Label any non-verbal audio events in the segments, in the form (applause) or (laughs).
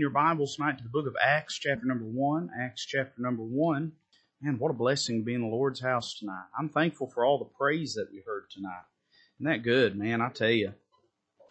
your Bibles tonight to the book of Acts, chapter number one. Acts, chapter number one. Man, what a blessing to be in the Lord's house tonight. I'm thankful for all the praise that we heard tonight. Isn't that good, man? I tell you.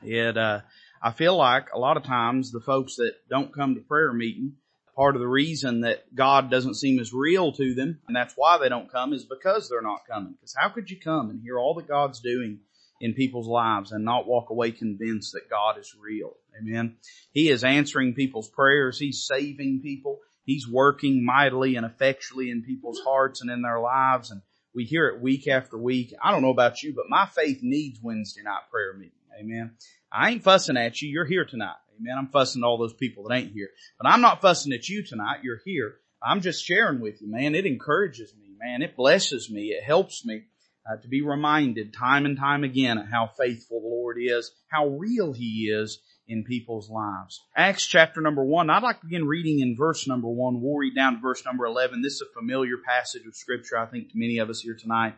It, uh, I feel like a lot of times the folks that don't come to prayer meeting, part of the reason that God doesn't seem as real to them, and that's why they don't come, is because they're not coming. Because how could you come and hear all that God's doing in people's lives and not walk away convinced that God is real? Amen. He is answering people's prayers. He's saving people. He's working mightily and effectually in people's hearts and in their lives. And we hear it week after week. I don't know about you, but my faith needs Wednesday night prayer meeting. Amen. I ain't fussing at you. You're here tonight. Amen. I'm fussing all those people that ain't here, but I'm not fussing at you tonight. You're here. I'm just sharing with you, man. It encourages me, man. It blesses me. It helps me uh, to be reminded time and time again how faithful the Lord is, how real He is, in people's lives. Acts chapter number one, I'd like to begin reading in verse number one. We'll read down to verse number 11. This is a familiar passage of scripture, I think, to many of us here tonight.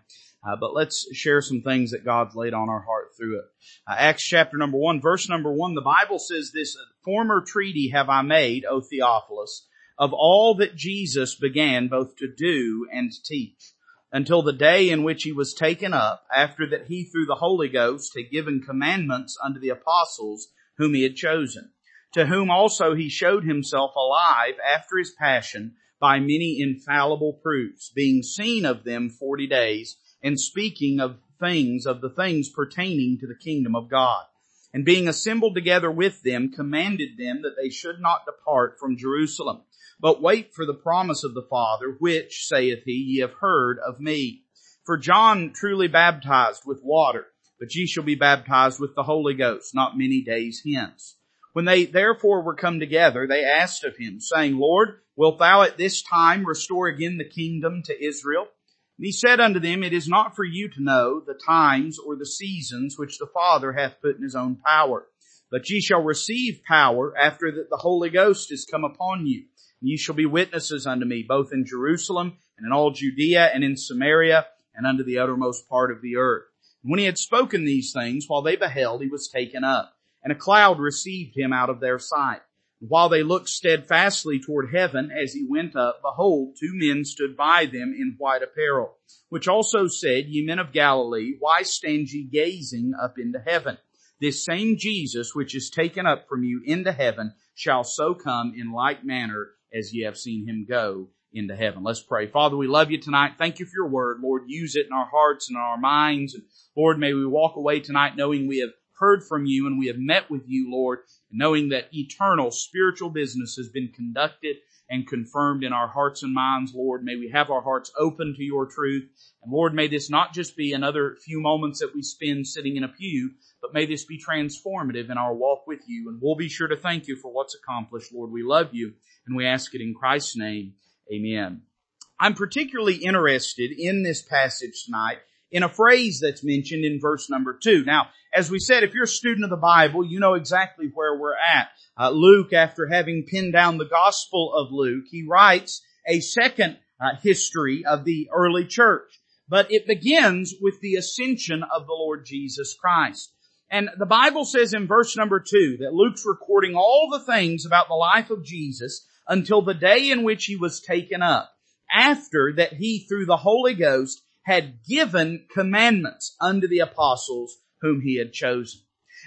Uh, but let's share some things that God's laid on our heart through it. Uh, Acts chapter number one, verse number one, the Bible says this, former treaty have I made, O Theophilus, of all that Jesus began both to do and to teach until the day in which he was taken up, after that he through the Holy Ghost had given commandments unto the apostles whom he had chosen, to whom also he showed himself alive after his passion by many infallible proofs, being seen of them forty days, and speaking of things, of the things pertaining to the kingdom of God. And being assembled together with them, commanded them that they should not depart from Jerusalem, but wait for the promise of the Father, which, saith he, ye have heard of me. For John truly baptized with water, but ye shall be baptized with the Holy Ghost not many days hence. When they therefore were come together, they asked of him, saying, Lord, wilt thou at this time restore again the kingdom to Israel? And he said unto them, It is not for you to know the times or the seasons which the Father hath put in his own power. But ye shall receive power after that the Holy Ghost is come upon you. And ye shall be witnesses unto me, both in Jerusalem and in all Judea and in Samaria and unto the uttermost part of the earth. When he had spoken these things, while they beheld, he was taken up, and a cloud received him out of their sight. And while they looked steadfastly toward heaven as he went up, behold, two men stood by them in white apparel, which also said, Ye men of Galilee, why stand ye gazing up into heaven? This same Jesus which is taken up from you into heaven shall so come in like manner as ye have seen him go into heaven. Let's pray. Father, we love you tonight. Thank you for your word. Lord, use it in our hearts and in our minds. And Lord, may we walk away tonight knowing we have heard from you and we have met with you, Lord, knowing that eternal spiritual business has been conducted and confirmed in our hearts and minds, Lord. May we have our hearts open to your truth. And Lord, may this not just be another few moments that we spend sitting in a pew, but may this be transformative in our walk with you. And we'll be sure to thank you for what's accomplished, Lord. We love you and we ask it in Christ's name. Amen. I'm particularly interested in this passage tonight in a phrase that's mentioned in verse number two. Now, as we said, if you're a student of the Bible, you know exactly where we're at. Uh, Luke, after having pinned down the Gospel of Luke, he writes a second uh, history of the early church. But it begins with the ascension of the Lord Jesus Christ. And the Bible says in verse number two that Luke's recording all the things about the life of Jesus until the day in which he was taken up, after that he through the Holy Ghost had given commandments unto the apostles whom he had chosen.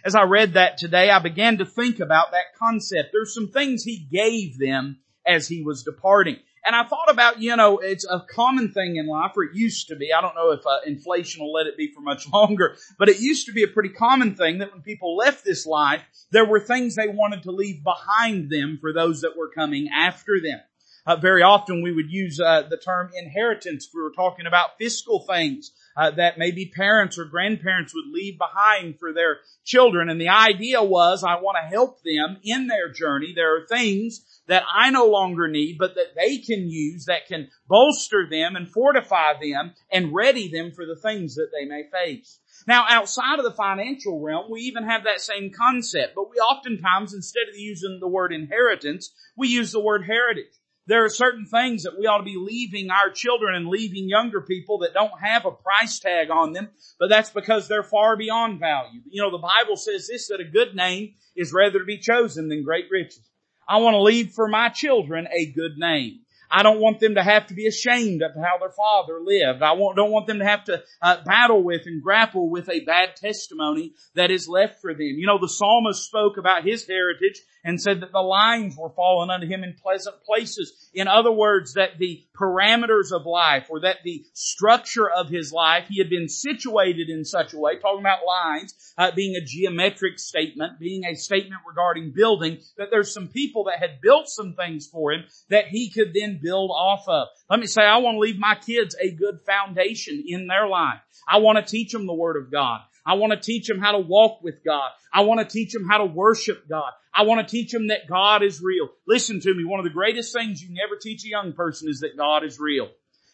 As I read that today, I began to think about that concept. There's some things he gave them as he was departing. And I thought about, you know, it's a common thing in life, or it used to be. I don't know if uh, inflation will let it be for much (laughs) longer, but it used to be a pretty common thing that when people left this life, there were things they wanted to leave behind them for those that were coming after them. Uh, very often we would use uh, the term inheritance. We were talking about fiscal things uh, that maybe parents or grandparents would leave behind for their children. And the idea was, I want to help them in their journey. There are things that I no longer need, but that they can use that can bolster them and fortify them and ready them for the things that they may face. Now, outside of the financial realm, we even have that same concept, but we oftentimes, instead of using the word inheritance, we use the word heritage. There are certain things that we ought to be leaving our children and leaving younger people that don't have a price tag on them, but that's because they're far beyond value. You know, the Bible says this, that a good name is rather to be chosen than great riches. I want to leave for my children a good name. I don't want them to have to be ashamed of how their father lived. I don't want them to have to uh, battle with and grapple with a bad testimony that is left for them. You know, the psalmist spoke about his heritage and said that the lines were fallen unto him in pleasant places. In other words, that the parameters of life or that the structure of his life, he had been situated in such a way, talking about lines, uh, being a geometric statement, being a statement regarding building, that there's some people that had built some things for him that he could then build off of. Let me say, I want to leave my kids a good foundation in their life. I want to teach them the Word of God. I want to teach them how to walk with God. I want to teach them how to worship God. I want to teach them that God is real. Listen to me. One of the greatest things you can ever teach a young person is that God is real.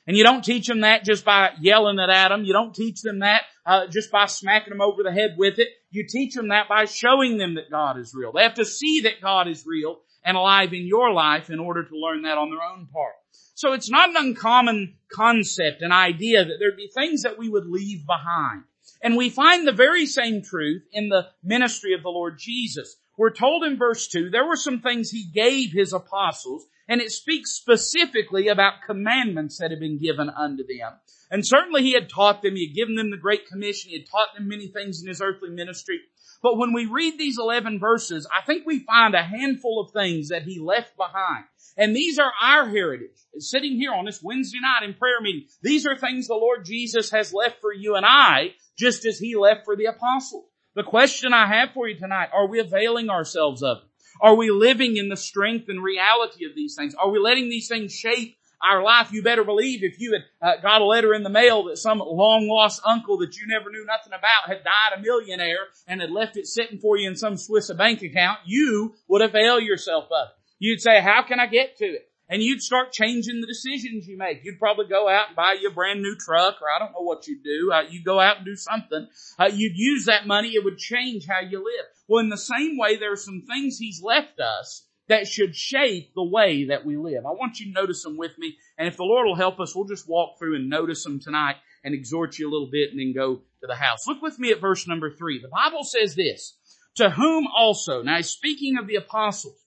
And you don't teach them that just by yelling it at them. You don't teach them that uh, just by smacking them over the head with it. You teach them that by showing them that God is real. They have to see that God is real and alive in your life in order to learn that on their own part. So it's not an uncommon concept, an idea that there'd be things that we would leave behind. And we find the very same truth in the ministry of the Lord Jesus. We're told in verse 2, there were some things he gave his apostles, and it speaks specifically about commandments that had been given unto them. And certainly he had taught them, he had given them the Great Commission, he had taught them many things in his earthly ministry. But when we read these 11 verses, I think we find a handful of things that he left behind. And these are our heritage. Sitting here on this Wednesday night in prayer meeting, these are things the Lord Jesus has left for you and I, just as He left for the apostles. The question I have for you tonight, are we availing ourselves of it? Are we living in the strength and reality of these things? Are we letting these things shape our life? You better believe if you had uh, got a letter in the mail that some long lost uncle that you never knew nothing about had died a millionaire and had left it sitting for you in some Swiss bank account, you would avail yourself of it. You'd say, how can I get to it? And you'd start changing the decisions you make. You'd probably go out and buy you a brand new truck, or I don't know what you'd do. Uh, you'd go out and do something. Uh, you'd use that money. It would change how you live. Well, in the same way, there are some things He's left us that should shape the way that we live. I want you to notice them with me. And if the Lord will help us, we'll just walk through and notice them tonight and exhort you a little bit and then go to the house. Look with me at verse number three. The Bible says this, to whom also, now speaking of the apostles,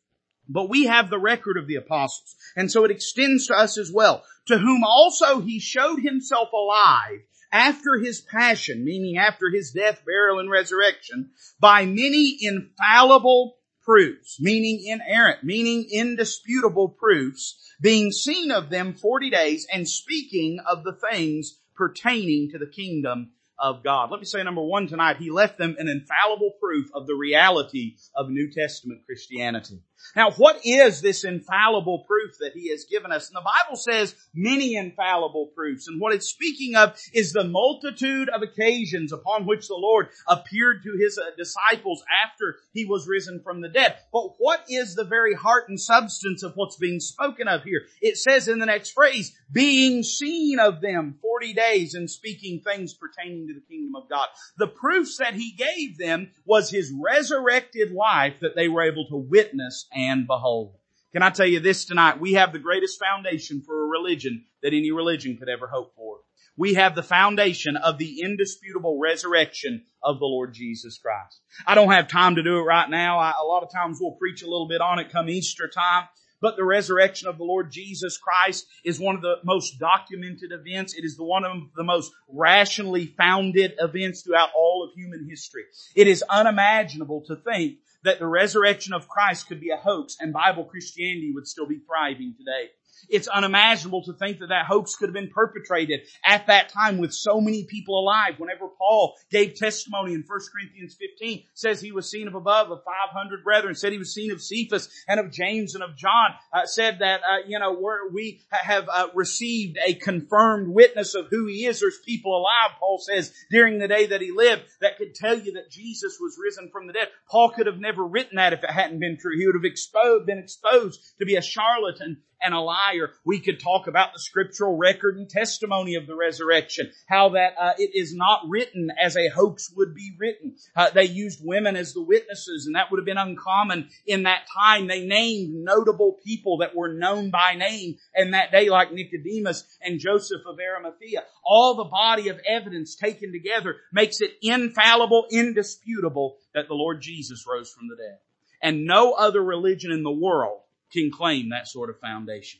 but we have the record of the apostles. And so it extends to us as well. To whom also he showed himself alive after his passion, meaning after his death, burial, and resurrection, by many infallible proofs, meaning inerrant, meaning indisputable proofs, being seen of them forty days and speaking of the things pertaining to the kingdom of God. Let me say number one tonight, he left them an infallible proof of the reality of New Testament Christianity. Now, what is this infallible proof that he has given us? And the Bible says many infallible proofs. And what it's speaking of is the multitude of occasions upon which the Lord appeared to his uh, disciples after he was risen from the dead. But what is the very heart and substance of what's being spoken of here? It says in the next phrase, being seen of them 40 days and speaking things pertaining to the kingdom of God. The proofs that he gave them was his resurrected life that they were able to witness and behold. Can I tell you this tonight? We have the greatest foundation for a religion that any religion could ever hope for. We have the foundation of the indisputable resurrection of the Lord Jesus Christ. I don't have time to do it right now. I, a lot of times we'll preach a little bit on it come Easter time. But the resurrection of the Lord Jesus Christ is one of the most documented events. It is the one of the most rationally founded events throughout all of human history. It is unimaginable to think that the resurrection of Christ could be a hoax and Bible Christianity would still be thriving today. It's unimaginable to think that that hoax could have been perpetrated at that time with so many people alive. Whenever Paul gave testimony in 1 Corinthians 15, says he was seen of above of 500 brethren, said he was seen of Cephas and of James and of John, uh, said that, uh, you know, we have uh, received a confirmed witness of who he is. There's people alive, Paul says, during the day that he lived that could tell you that Jesus was risen from the dead. Paul could have never written that if it hadn't been true. He would have exposed, been exposed to be a charlatan and a liar. We could talk about the scriptural record and testimony of the resurrection, how that uh, it is not written as a hoax would be written. Uh, they used women as the witnesses, and that would have been uncommon in that time. They named notable people that were known by name in that day, like Nicodemus and Joseph of Arimathea. All the body of evidence taken together makes it infallible, indisputable that the Lord Jesus rose from the dead. And no other religion in the world can claim that sort of foundation.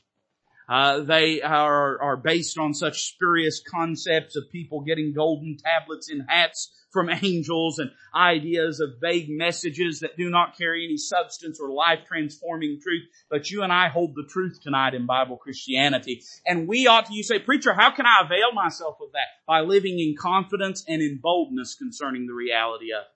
Uh, they are, are based on such spurious concepts of people getting golden tablets in hats from (laughs) angels and ideas of vague messages that do not carry any substance or life transforming truth. But you and I hold the truth tonight in Bible Christianity. And we ought to, you say, preacher, how can I avail myself of that? By living in confidence and in boldness concerning the reality of it.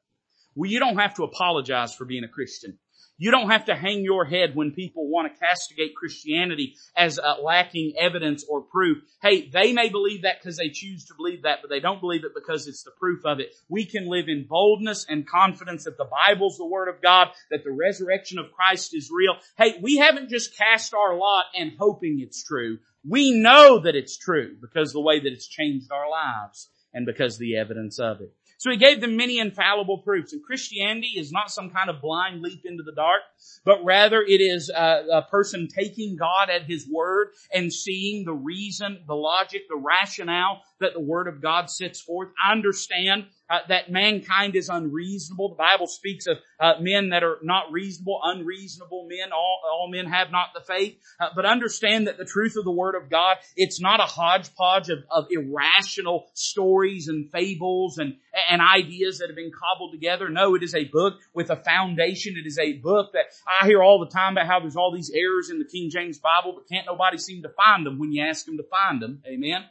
Well, you don't have to apologize for being a Christian. You don't have to hang your head when people want to castigate Christianity as uh, lacking evidence or proof. Hey, they may believe that because they choose to believe that, but they don't believe it because it's the proof of it. We can live in boldness and confidence that the Bible's the Word of God, that the resurrection of Christ is real. Hey, we haven't just cast our lot and hoping it's true. We know that it's true because the way that it's changed our lives and because the evidence of it. So he gave them many infallible proofs. And Christianity is not some kind of blind leap into the dark, but rather it is a, a, person taking God at His word and seeing the reason, the logic, the rationale that the Word of God sets forth. I understand uh, that mankind is unreasonable. The Bible speaks of uh, men that are not reasonable, unreasonable men. All, all men have not the faith. Uh, but understand that the truth of the Word of God, it's not a hodgepodge of, of irrational stories and fables and, and ideas that have been cobbled together. No, it is a book with a foundation. It is a book that I hear all the time about how there's all these errors in the King James Bible, but can't nobody seem to find them when you ask them to find them. Amen.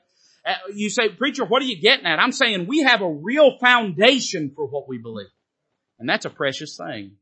Uh, you say, preacher, what are you getting at? I'm saying we have a real foundation for what we believe. And that's a precious thing.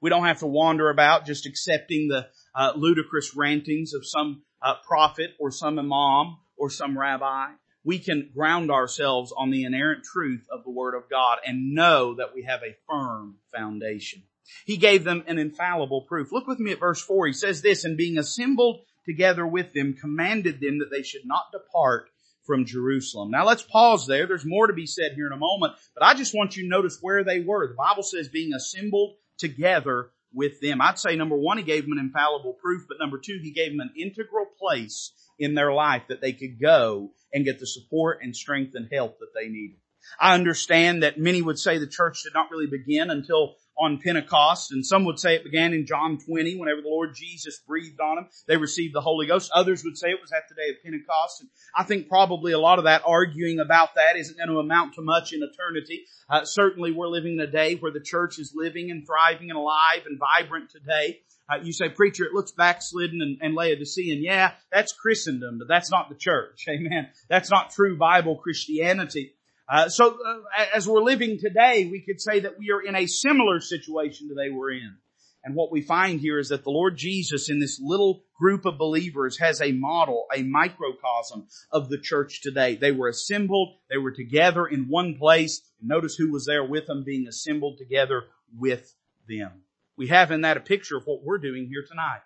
We don't have to wander about just accepting the uh, ludicrous rantings of some uh, prophet or some imam or some rabbi. We can ground ourselves on the inerrant truth of the Word of God and know that we have a firm foundation. He gave them an infallible proof. Look with me at verse 4. He says this, and being assembled together with them, commanded them that they should not depart from Jerusalem. Now let's pause there. There's more to be said here in a moment, but I just want you to notice where they were. The Bible says being assembled together with them. I'd say number one, he gave them an infallible proof, but number two, he gave them an integral place in their life that they could go and get the support and strength and help that they needed. I understand that many would say the church did not really begin until on Pentecost, and some would say it began in John 20, whenever the Lord Jesus breathed on them. They received the Holy Ghost. Others would say it was at the day of Pentecost. And I think probably a lot of that arguing about that isn't going to amount to much in eternity. Uh, certainly we're living in a day where the church is living and thriving and alive and vibrant today. Uh, you say, preacher, it looks backslidden and, and Laodicean. Yeah, that's Christendom, but that's not the church. (laughs) Amen. That's not true Bible Christianity. Uh, so uh, as we're living today, we could say that we are in a similar situation to they were in. And what we find here is that the Lord Jesus in this little group of believers has a model, a microcosm of the church today. They were assembled, they were together in one place. Notice who was there with them being assembled together with them. We have in that a picture of what we're doing here tonight.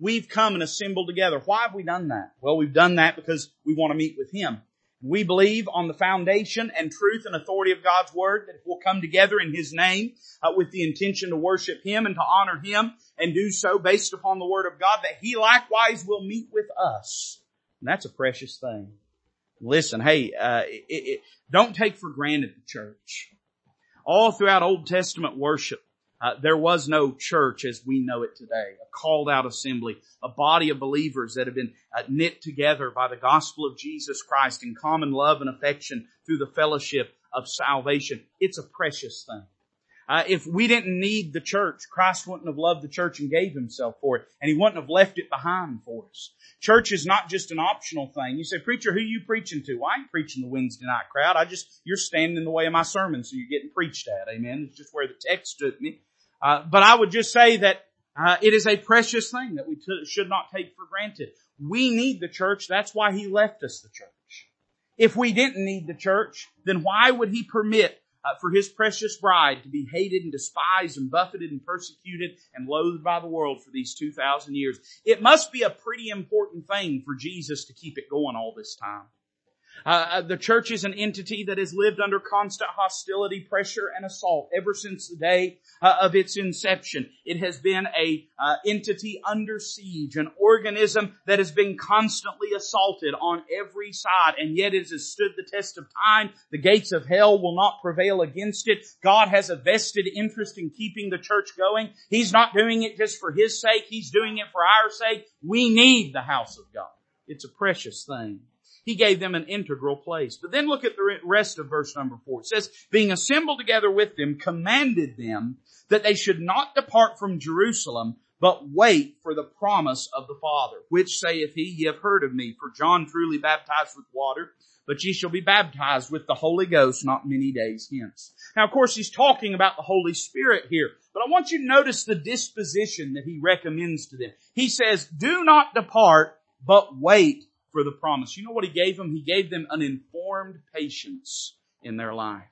We've come and assembled together. Why have we done that? Well, we've done that because we want to meet with Him. We believe on the foundation and truth and authority of God's Word that if we'll come together in His name uh, with the intention to worship Him and to honor Him and do so based upon the Word of God, that He likewise will meet with us. And that's a precious thing. Listen, hey, uh, it, it, don't take for granted the church. All throughout Old Testament worship, uh, there was no church as we know it today, a called out assembly, a body of believers that have been uh, knit together by the gospel of Jesus Christ in common love and affection through the fellowship of salvation. It's a precious thing. Uh, if we didn't need the church, Christ wouldn't have loved the church and gave himself for it, and he wouldn't have left it behind for us. Church is not just an optional thing. You say, preacher, who are you preaching to? Well, I ain't preaching the Wednesday night crowd. I just, you're standing in the way of my sermon, so you're getting preached at. Amen. It's just where the text took me. Uh, but I would just say that uh, it is a precious thing that we t- should not take for granted. We need the church. That's why He left us the church. If we didn't need the church, then why would He permit uh, for His precious bride to be hated and despised and buffeted and persecuted and loathed by the world for these 2,000 years? It must be a pretty important thing for Jesus to keep it going all this time. Uh, uh, the church is an entity that has lived under constant hostility, pressure, and assault ever since the day uh, of its inception. It has been a uh, entity under siege, an organism that has been constantly assaulted on every side, and yet it has stood the test of time. The gates of hell will not prevail against it. God has a vested interest in keeping the church going. He's not doing it just for His sake. He's doing it for our sake. We need the house of God. It's a precious thing. He gave them an integral place. But then look at the rest of verse number four. It says, being assembled together with them, commanded them that they should not depart from Jerusalem, but wait for the promise of the Father, which saith he, ye have heard of me, for John truly baptized with water, but ye shall be baptized with the Holy Ghost not many days hence. Now of course he's talking about the Holy Spirit here, but I want you to notice the disposition that he recommends to them. He says, do not depart, but wait for the promise. You know what he gave them? He gave them an informed patience in their life.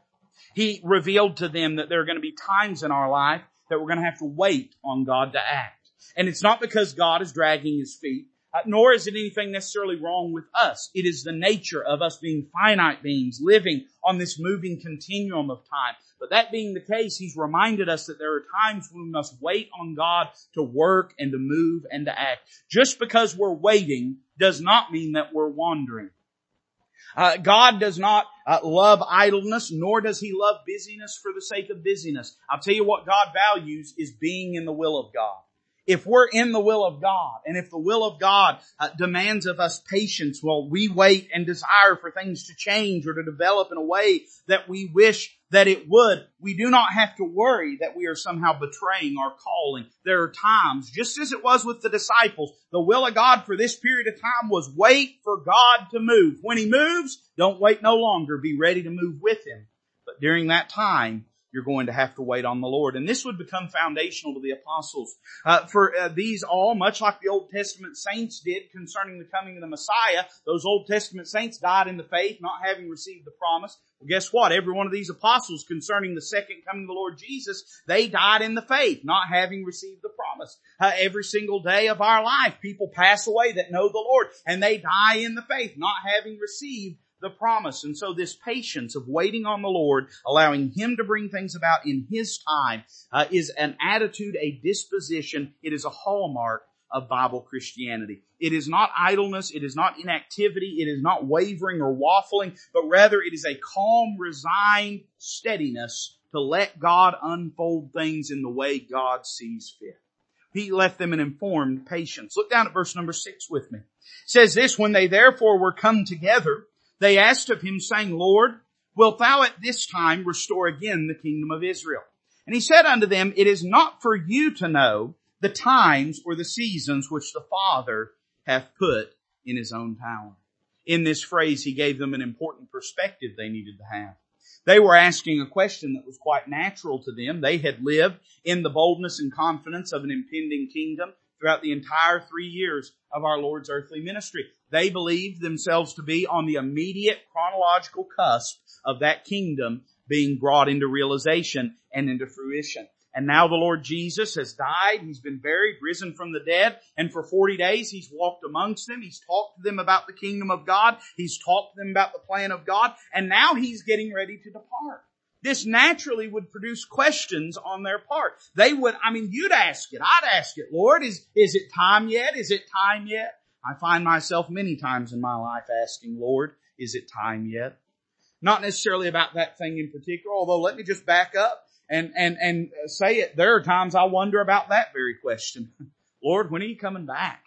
He revealed to them that there are going to be times in our life that we're going to have to wait on God to act. And it's not because God is dragging his feet, uh, nor is it anything necessarily wrong with us. It is the nature of us being finite beings living on this moving continuum of time. But that being the case, he's reminded us that there are times when we must wait on God to work and to move and to act. Just because we're waiting does not mean that we're wandering. Uh, God does not uh, love idleness, nor does He love busyness for the sake of busyness. I'll tell you what God values is being in the will of God if we're in the will of God, and if the will of God uh, demands of us patience while we wait and desire for things to change or to develop in a way that we wish that it would, we do not have to worry that we are somehow betraying our calling. There are times, just as it was with the disciples, the will of God for this period of time was wait for God to move. When He moves, don't wait no longer. Be ready to move with Him. But during that time, you're going to have to wait on the Lord. And this would become foundational to the apostles. Uh, for uh, these all, much like the Old Testament saints did concerning the coming of the Messiah, those Old Testament saints died in the faith, not having received the promise. Well, guess what? Every one of these apostles concerning the second coming of the Lord Jesus, they died in the faith, not having received the promise. Uh, every single day of our life, people pass away that know the Lord, and they die in the faith, not having received the promise. And so this patience of waiting on the Lord, allowing Him to bring things about in His time, uh, is an attitude, a disposition. It is a hallmark of Bible Christianity. It is not idleness. It is not inactivity. It is not wavering or waffling, but rather it is a calm, resigned steadiness to let God unfold things in the way God sees fit. He left them an informed patience. Look down at verse number six with me. It says this, when they therefore were come together, they asked of him saying, Lord, wilt thou at this time restore again the kingdom of Israel? And he said unto them, it is not for you to know the times or the seasons which the Father hath put in his own power. In this phrase, he gave them an important perspective they needed to have. They were asking a question that was quite natural to them. They had lived in the boldness and confidence of an impending kingdom throughout the entire three years of our Lord's earthly ministry. They believed themselves to be on the immediate chronological cusp of that kingdom being brought into realization and into fruition. And now the Lord Jesus has died. He's been buried, risen from the dead. And for 40 days, He's walked amongst them. He's talked to them about the kingdom of God. He's talked to them about the plan of God. And now He's getting ready to depart. This naturally would produce questions on their part. They would, I mean, you'd ask it. I'd ask it, Lord, is, is it time yet? Is it time yet? I find myself many times in my life asking, Lord, is it time yet? Not necessarily about that thing in particular, although let me just back up and, and, and say it. There are times I wonder about that very question. (laughs) Lord, when are you coming back?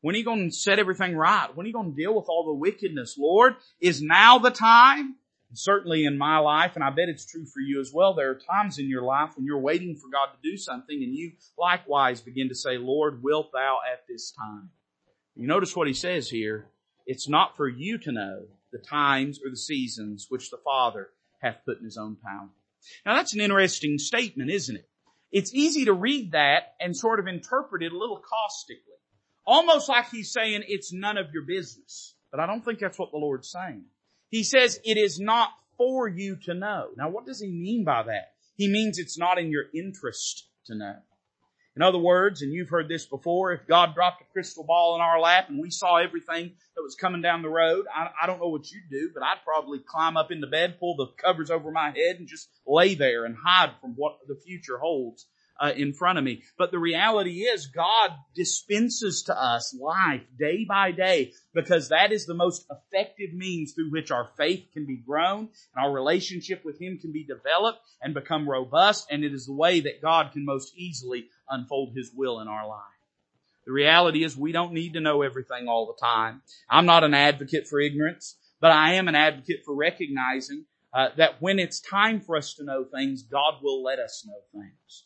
When are you going to set everything right? When are you going to deal with all the wickedness? Lord, is now the time? certainly in my life, and I bet it's true for you as well, there are times in your life when you're waiting for God to do something and you likewise begin to say, Lord, wilt thou at this time? You notice what he says here. It's not for you to know the times or the seasons which the Father hath put in his own power. Now that's an interesting statement, isn't it? It's easy to read that and sort of interpret it a little caustically. Almost like he's saying it's none of your business. But I don't think that's what the Lord's saying. He says it is not for you to know. Now what does he mean by that? He means it's not in your interest to know. In other words, and you've heard this before, if God dropped a crystal ball in our lap and we saw everything that was coming down the road, I, I don't know what you'd do, but I'd probably climb up into bed, pull the covers over my head and just lay there and hide from what the future holds uh, in front of me. But the reality is God dispenses to us life day by day because that is the most effective means through which our faith can be grown and our relationship with Him can be developed and become robust. And it is the way that God can most easily unfold His will in our life. The reality is we don't need to know everything all the time. I'm not an advocate for ignorance, but I am an advocate for recognizing uh, that when it's time for us to know things, God will let us know things.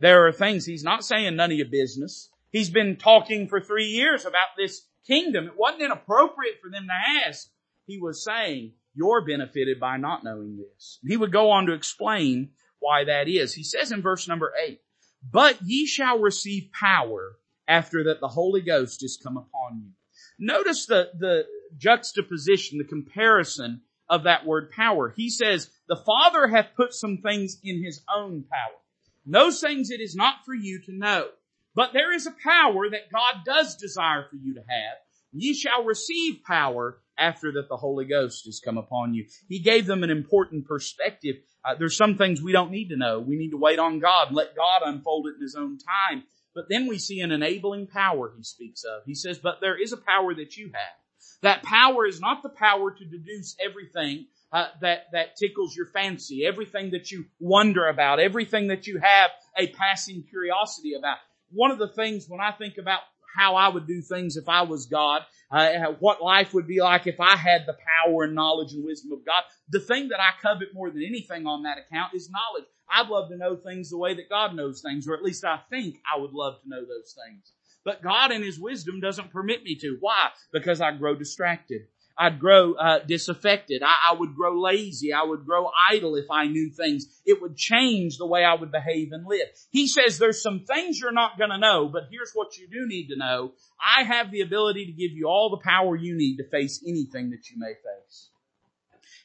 There are things he's not saying none of your business. He's been talking for three years about this kingdom. It wasn't inappropriate for them to ask. He was saying, you're benefited by not knowing this. He would go on to explain why that is. He says in verse number eight, but ye shall receive power after that the Holy Ghost is come upon you. Notice the, the juxtaposition, the comparison of that word power. He says, the Father hath put some things in his own power. Those things it is not for you to know. But there is a power that God does desire for you to have. Ye shall receive power after that the Holy Ghost has come upon you. He gave them an important perspective. Uh, there's some things we don't need to know. We need to wait on God, let God unfold it in His own time. But then we see an enabling power he speaks of. He says, but there is a power that you have. That power is not the power to deduce everything uh, that that tickles your fancy, everything that you wonder about, everything that you have a passing curiosity about. One of the things when I think about how I would do things if I was God, uh, what life would be like if I had the power and knowledge and wisdom of God. The thing that I covet more than anything on that account is knowledge. I'd love to know things the way that God knows things, or at least I think I would love to know those things. But God in His wisdom doesn't permit me to. Why? Because I grow distracted. I'd grow uh, disaffected. I, I would grow lazy. I would grow idle if I knew things. It would change the way I would behave and live. He says there's some things you're not going to know, but here's what you do need to know. I have the ability to give you all the power you need to face anything that you may face.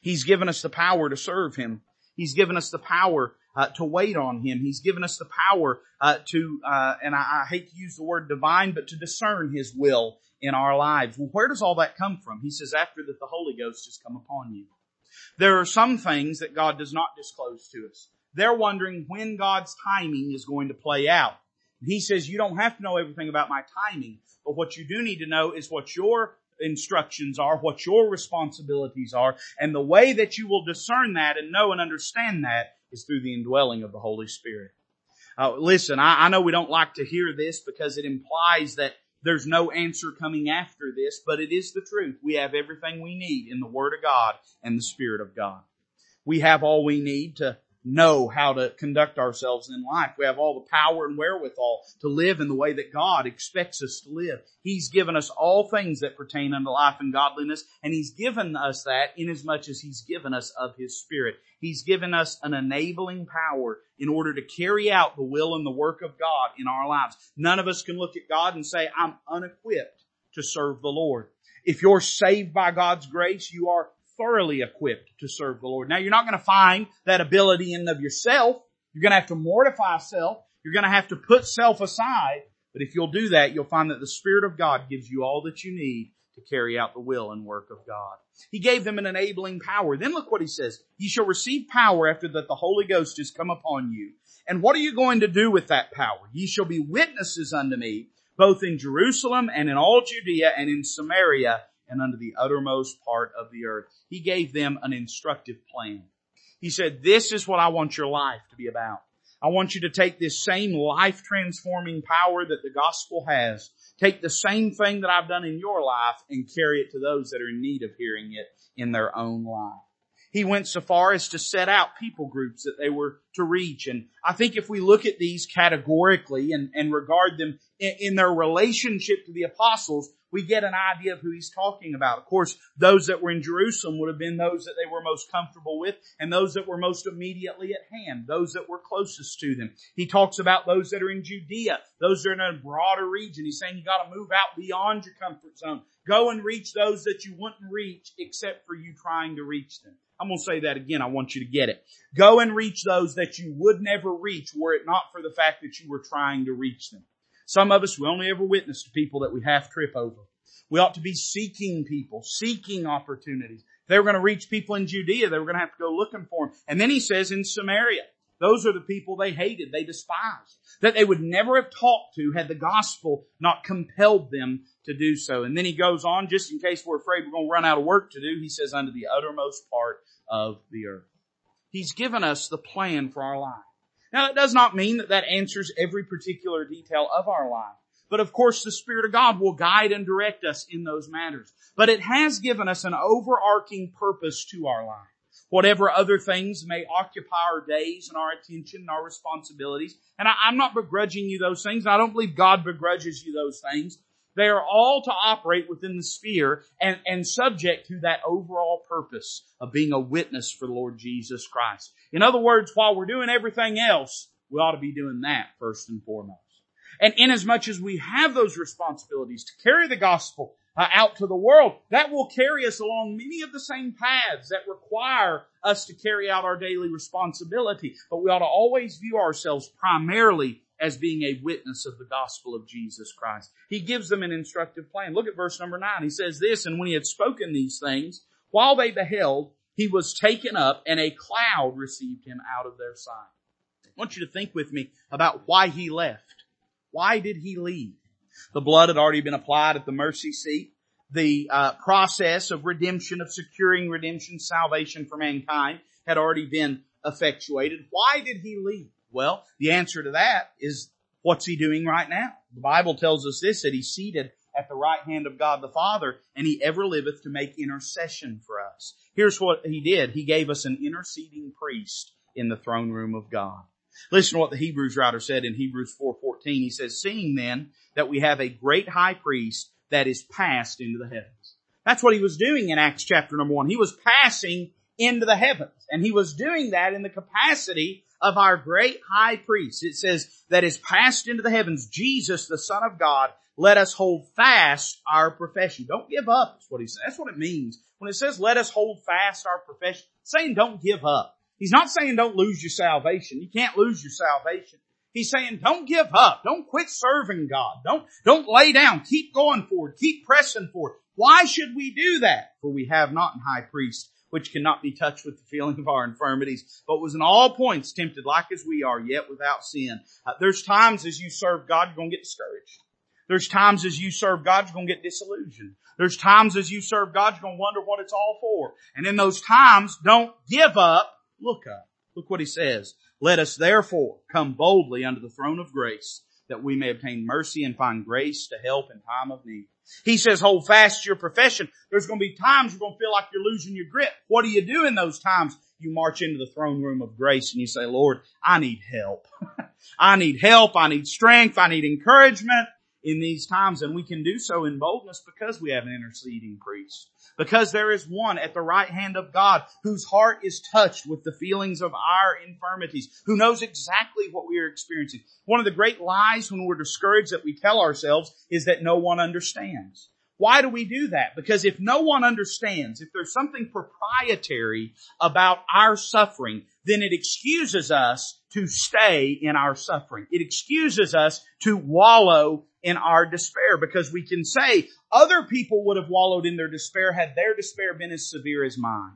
He's given us the power to serve Him. He's given us the power uh, to wait on Him. He's given us the power uh, to, uh, and I, I, hate to use the word divine, but to discern His will in our lives. Well, where does all that come from? He says, after that the Holy Ghost has come upon you. There are some things that God does not disclose to us. They're wondering when God's timing is going to play out. He says, you don't have to know everything about my timing, but what you do need to know is what your instructions are, what your responsibilities are, and the way that you will discern that and know and understand that is through the indwelling of the Holy Spirit. Uh, listen, I, I know we don't like to hear this because it implies that there's no answer coming after this, but it is the truth. We have everything we need in the Word of God and the Spirit of God. We have all we need to know how to conduct ourselves in life. We have all the power and wherewithal to live in the way that God expects us to live. He's given us all things that pertain unto life and godliness, and He's given us that inasmuch as He's given us of His Spirit. He's given us an enabling power in order to carry out the will and the work of God in our lives. None of us can look at God and say, I'm unequipped to serve the Lord. If you're saved by God's grace, you are thoroughly equipped to serve the Lord. Now you're not going to find that ability in of yourself. You're going to have to mortify self. You're going to have to put self aside. But if you'll do that, you'll find that the Spirit of God gives you all that you need to carry out the will and work of God. He gave them an enabling power. Then look what he says. You shall receive power after that the Holy Ghost has come upon you. And what are you going to do with that power? Ye shall be witnesses unto me, both in Jerusalem and in all Judea and in Samaria and unto the uttermost part of the earth. He gave them an instructive plan. He said, this is what I want your life to be about. I want you to take this same life transforming power that the gospel has, take the same thing that I've done in your life and carry it to those that are in need of hearing it in their own life. He went so far as to set out people groups that they were to reach. And I think if we look at these categorically and, and regard them in, in their relationship to the apostles, we get an idea of who he's talking about. Of course, those that were in Jerusalem would have been those that they were most comfortable with and those that were most immediately at hand, those that were closest to them. He talks about those that are in Judea, those that are in a broader region. He's saying you gotta move out beyond your comfort zone. Go and reach those that you wouldn't reach except for you trying to reach them. I'm going to say that again. I want you to get it. Go and reach those that you would never reach were it not for the fact that you were trying to reach them. Some of us, we only ever witness to people that we half trip over. We ought to be seeking people, seeking opportunities. If they were going to reach people in Judea, they were going to have to go looking for them. And then he says in Samaria, those are the people they hated, they despised, that they would never have talked to had the gospel not compelled them to do so. And then he goes on, just in case we're afraid we're going to run out of work to do, he says, unto the uttermost part of the earth. He's given us the plan for our life. Now, it does not mean that that answers every particular detail of our life. But of course, the Spirit of God will guide and direct us in those matters. But it has given us an overarching purpose to our life. Whatever other things may occupy our days and our attention and our responsibilities. And I, am not begrudging you those things. I don't believe God begrudges you those things. They are all to operate within the sphere and, and subject to that overall purpose of being a witness for the Lord Jesus Christ. In other words, while we're doing everything else, we ought to be doing that first and foremost. And inasmuch as we have those responsibilities to carry the gospel uh, out to the world, that will carry us along many of the same paths that require us to carry out our daily responsibility. But we ought to always view ourselves primarily as being a witness of the gospel of Jesus Christ. He gives them an instructive plan. Look at verse number nine. He says this, and when he had spoken these things, while they beheld, he was taken up and a cloud received him out of their sight. I want you to think with me about why he left. Why did he leave? The blood had already been applied at the mercy seat. The uh, process of redemption, of securing redemption, salvation for mankind had already been effectuated. Why did he leave? Well, the answer to that is what's he doing right now? The Bible tells us this, that he's seated at the right hand of God the Father, and he ever liveth to make intercession for us. Here's what he did. He gave us an interceding priest in the throne room of God. Listen to what the Hebrews writer said in Hebrews 4.14. He says, seeing then that we have a great high priest that is passed into the heavens. That's what he was doing in Acts chapter number one. He was passing into the heavens. And he was doing that in the capacity of our great high priest. It says that is passed into the heavens, Jesus, the son of God, let us hold fast our profession. Don't give up. That's what he says. That's what it means. When it says let us hold fast our profession, saying don't give up. He's not saying don't lose your salvation. You can't lose your salvation. He's saying don't give up. Don't quit serving God. Don't, don't lay down. Keep going forward. Keep pressing forward. Why should we do that? For we have not an high priest which cannot be touched with the feeling of our infirmities, but was in all points tempted like as we are, yet without sin. Uh, there's times as you serve God, you're going to get discouraged. There's times as you serve God, you're going to get disillusioned. There's times as you serve God, you're going to wonder what it's all for. And in those times, don't give up. Look up. Look what he says. Let us therefore come boldly under the throne of grace that we may obtain mercy and find grace to help in time of need. He says hold fast to your profession. There's going to be times you're going to feel like you're losing your grip. What do you do in those times? You march into the throne room of grace and you say, Lord, I need help. (laughs) I need help. I need strength. I need encouragement in these times. And we can do so in boldness because we have an interceding priest. Because there is one at the right hand of God whose heart is touched with the feelings of our infirmities, who knows exactly what we are experiencing. One of the great lies when we're discouraged that we tell ourselves is that no one understands. Why do we do that? Because if no one understands, if there's something proprietary about our suffering, then it excuses us to stay in our suffering. It excuses us to wallow in our despair because we can say other people would have wallowed in their despair had their despair been as severe as mine.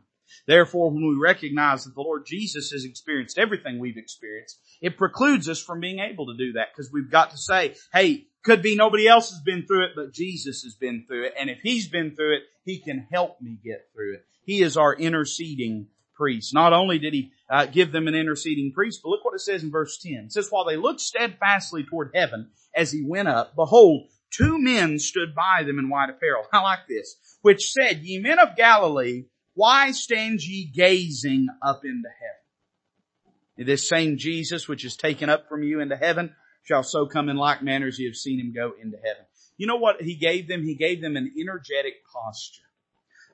Therefore, when we recognize that the Lord Jesus has experienced everything we've experienced, it precludes us from being able to do that because we've got to say, hey, could be nobody else has been through it, but Jesus has been through it. And if he's been through it, he can help me get through it. He is our interceding priest. Not only did he uh, give them an interceding priest, but look what it says in verse 10. It says, while they looked steadfastly toward heaven as he went up, behold, two men stood by them in white apparel. (laughs) I like this. Which said, ye men of Galilee, why stand ye gazing up into heaven? This same Jesus which is taken up from you into heaven shall so come in like manner as ye have seen him go into heaven. You know what he gave them? He gave them an energetic posture.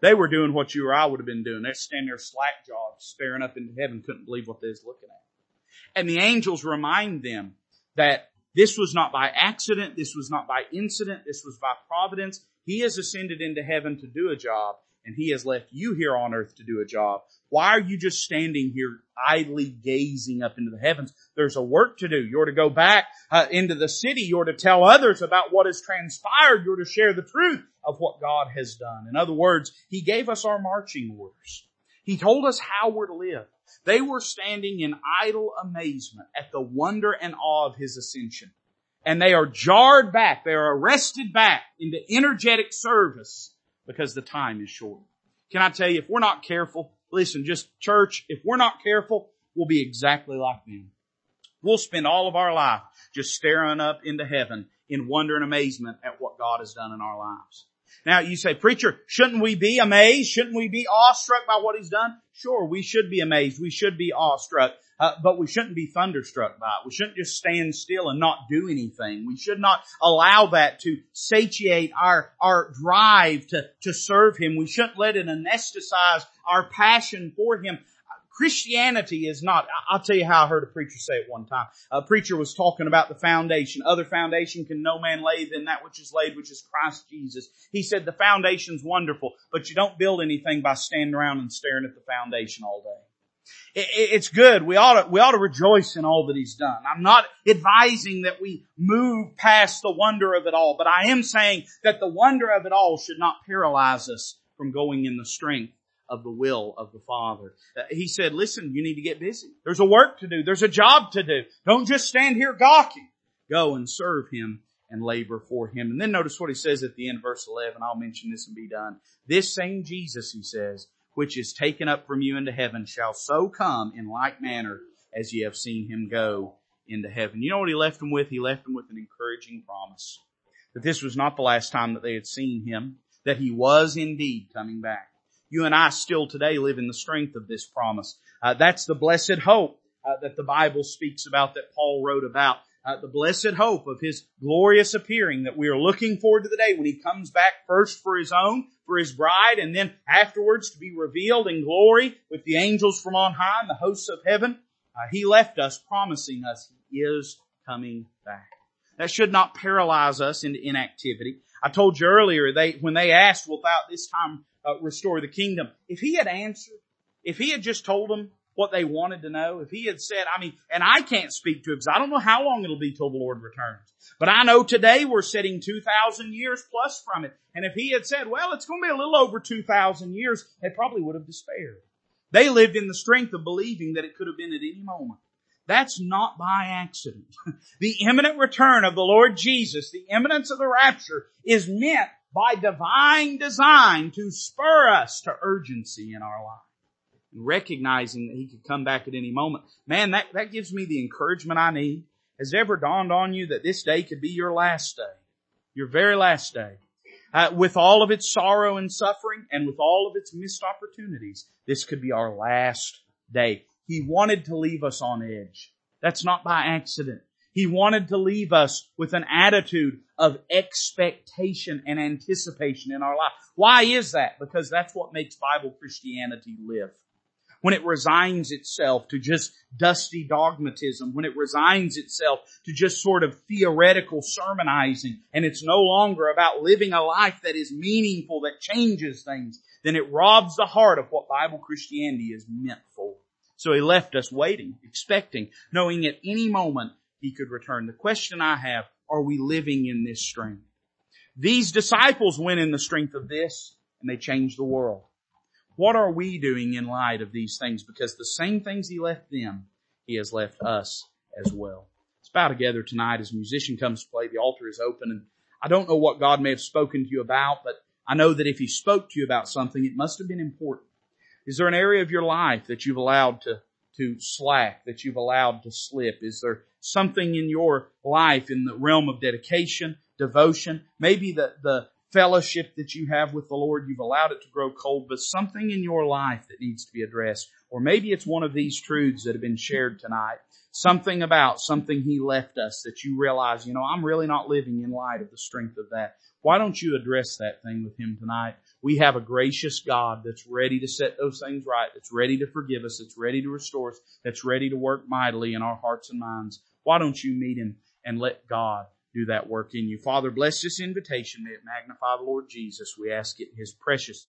They were doing what you or I would have been doing. They're standing there slack jawed, staring up into heaven, couldn't believe what they was looking at. And the angels remind them that this was not by accident, this was not by incident, this was by providence. He has ascended into heaven to do a job, and He has left you here on earth to do a job. Why are you just standing here idly gazing up into the heavens? There's a work to do. You're to go back uh, into the city. You're to tell others about what has transpired. You're to share the truth of what God has done. In other words, He gave us our marching orders. He told us how we're to live. They were standing in idle amazement at the wonder and awe of His ascension. And they are jarred back. They are arrested back into energetic service because the time is short. Can I tell you, if we're not careful, listen, just church, if we're not careful, we'll be exactly like them. We'll spend all of our life just staring up into heaven in wonder and amazement at what God has done in our lives. Now you say, preacher, shouldn't we be amazed? Shouldn't we be awestruck by what he's done? Sure, we should be amazed. We should be awestruck. Uh, but we shouldn't be thunderstruck by it. We shouldn't just stand still and not do anything. We should not allow that to satiate our, our drive to, to serve Him. We shouldn't let it anesthetize our passion for Him. Christianity is not, I'll tell you how I heard a preacher say it one time. A preacher was talking about the foundation. Other foundation can no man lay than that which is laid, which is Christ Jesus. He said the foundation's wonderful, but you don't build anything by standing around and staring at the foundation all day. It's good. We ought to, we ought to rejoice in all that He's done. I'm not advising that we move past the wonder of it all, but I am saying that the wonder of it all should not paralyze us from going in the strength of the will of the Father. Uh, he said, listen, you need to get busy. There's a work to do. There's a job to do. Don't just stand here gawking. Go and serve Him and labor for Him. And then notice what He says at the end of verse 11. I'll mention this and be done. This same Jesus, He says, which is taken up from you into heaven shall so come in like manner as ye have seen Him go into heaven. You know what He left them with? He left them with an encouraging promise that this was not the last time that they had seen Him, that He was indeed coming back. You and I still today live in the strength of this promise. Uh, that's the blessed hope uh, that the Bible speaks about that Paul wrote about. Uh, the blessed hope of his glorious appearing that we are looking forward to the day when he comes back first for his own, for his bride, and then afterwards to be revealed in glory with the angels from on high and the hosts of heaven. Uh, he left us promising us he is coming back. That should not paralyze us into inactivity. I told you earlier, they, when they asked, without this time uh, restore the kingdom. If he had answered, if he had just told them what they wanted to know, if he had said, I mean, and I can't speak to it because I don't know how long it'll be till the Lord returns. But I know today we're sitting 2,000 years plus from it. And if he had said, well, it's going to be a little over 2,000 years, they probably would have despaired. They lived in the strength of believing that it could have been at any moment. That's not by accident. (laughs) the imminent return of the Lord Jesus, the imminence of the rapture is meant by divine design to spur us to urgency in our life. Recognizing that He could come back at any moment. Man, that, that gives me the encouragement I need. Has it ever dawned on you that this day could be your last day? Your very last day. Uh, with all of its sorrow and suffering and with all of its missed opportunities, this could be our last day. He wanted to leave us on edge. That's not by accident. He wanted to leave us with an attitude of expectation and anticipation in our life. Why is that? Because that's what makes Bible Christianity live. When it resigns itself to just dusty dogmatism, when it resigns itself to just sort of theoretical sermonizing, and it's no longer about living a life that is meaningful, that changes things, then it robs the heart of what Bible Christianity is meant for. So he left us waiting, expecting, knowing at any moment he could return. The question I have, are we living in this strength? These disciples went in the strength of this and they changed the world. What are we doing in light of these things? Because the same things he left them, he has left us as well. Let's bow together tonight as a musician comes to play. The altar is open and I don't know what God may have spoken to you about, but I know that if he spoke to you about something, it must have been important. Is there an area of your life that you've allowed to, to slack, that you've allowed to slip? Is there something in your life in the realm of dedication, devotion, maybe the, the fellowship that you have with the Lord, you've allowed it to grow cold, but something in your life that needs to be addressed. Or maybe it's one of these truths that have been shared tonight. Something about something He left us that you realize, you know, I'm really not living in light of the strength of that. Why don't you address that thing with Him tonight? We have a gracious God that's ready to set those things right, that's ready to forgive us, that's ready to restore us, that's ready to work mightily in our hearts and minds. Why don't you meet him and let God do that work in you? Father, bless this invitation. May it magnify the Lord Jesus. We ask it in his precious